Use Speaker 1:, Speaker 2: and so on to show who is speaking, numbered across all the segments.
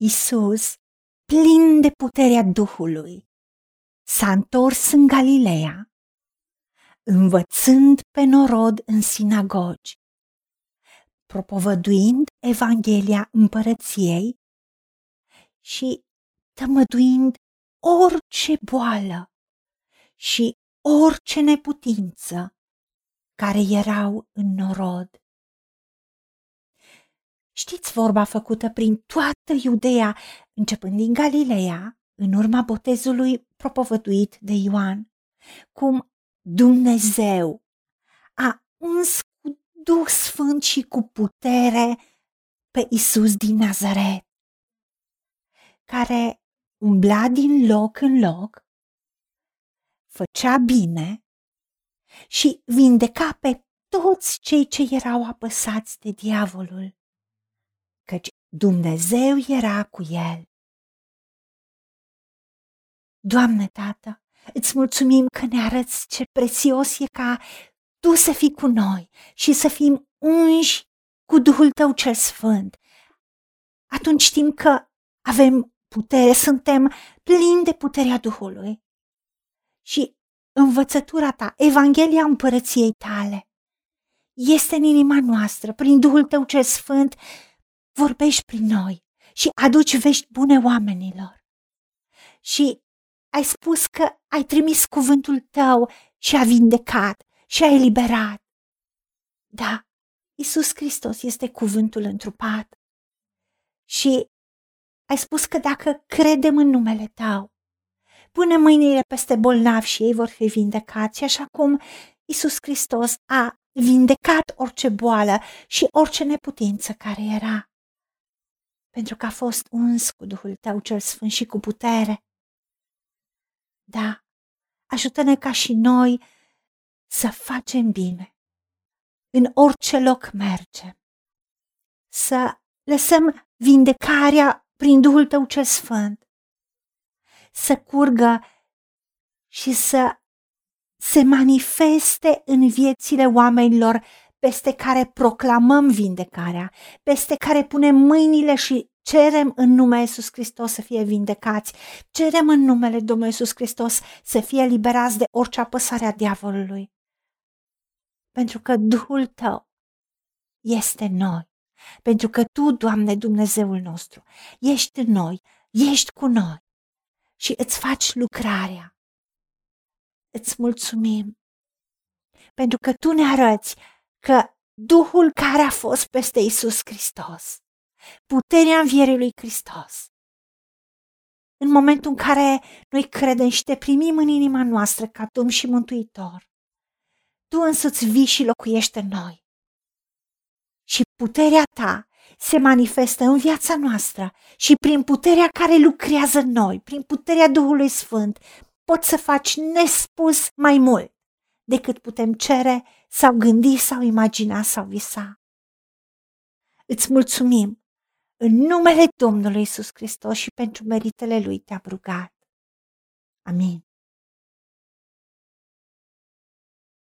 Speaker 1: Isus, plin de puterea Duhului, s-a întors în Galileea, învățând pe norod în sinagogi, propovăduind Evanghelia împărăției și tămăduind orice boală și orice neputință care erau în norod. Știți vorba făcută prin toată Iudeea, începând din Galileea, în urma botezului propovăduit de Ioan, cum Dumnezeu a uns cu Duh Sfânt și cu putere pe Isus din Nazaret, care umbla din loc în loc, făcea bine și vindeca pe toți cei ce erau apăsați de diavolul, căci Dumnezeu era cu el. Doamne, Tată, îți mulțumim că ne arăți ce prețios e ca Tu să fii cu noi și să fim unși cu Duhul Tău cel Sfânt. Atunci știm că avem putere, suntem plini de puterea Duhului. Și învățătura Ta, Evanghelia împărăției Tale, este în inima noastră, prin Duhul Tău cel Sfânt, vorbești prin noi și aduci vești bune oamenilor. Și ai spus că ai trimis cuvântul tău și a vindecat și a eliberat. Da, Isus Hristos este cuvântul întrupat. Și ai spus că dacă credem în numele tău, pune mâinile peste bolnavi și ei vor fi vindecați, așa cum Isus Hristos a vindecat orice boală și orice neputință care era. Pentru că a fost uns cu Duhul tău cel Sfânt și cu putere. Da, ajută-ne ca și noi să facem bine. În orice loc mergem. Să lăsăm vindecarea prin Duhul Tău cel Sfânt. Să curgă și să se manifeste în viețile oamenilor peste care proclamăm vindecarea, peste care punem mâinile și Cerem în numele Iisus Hristos să fie vindecați. Cerem în numele Domnului Iisus Hristos să fie liberați de orice apăsare a diavolului. Pentru că Duhul tău este noi. Pentru că Tu, Doamne Dumnezeul nostru, ești în noi, ești cu noi și îți faci lucrarea. Îți mulțumim pentru că Tu ne arăți că Duhul care a fost peste Isus Hristos puterea învierii lui Hristos. În momentul în care noi credem și te primim în inima noastră ca Domn și Mântuitor, Tu însuți vii și locuiești în noi. Și puterea Ta se manifestă în viața noastră și prin puterea care lucrează în noi, prin puterea Duhului Sfânt, poți să faci nespus mai mult decât putem cere sau gândi sau imagina sau visa. Îți mulțumim în numele Domnului Isus Hristos și pentru meritele Lui te-am rugat. Amin.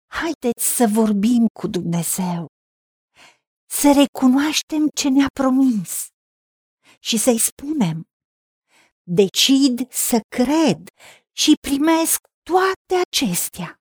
Speaker 1: Haideți să vorbim cu Dumnezeu, să recunoaștem ce ne-a promis și să-i spunem, decid să cred și primesc toate acestea.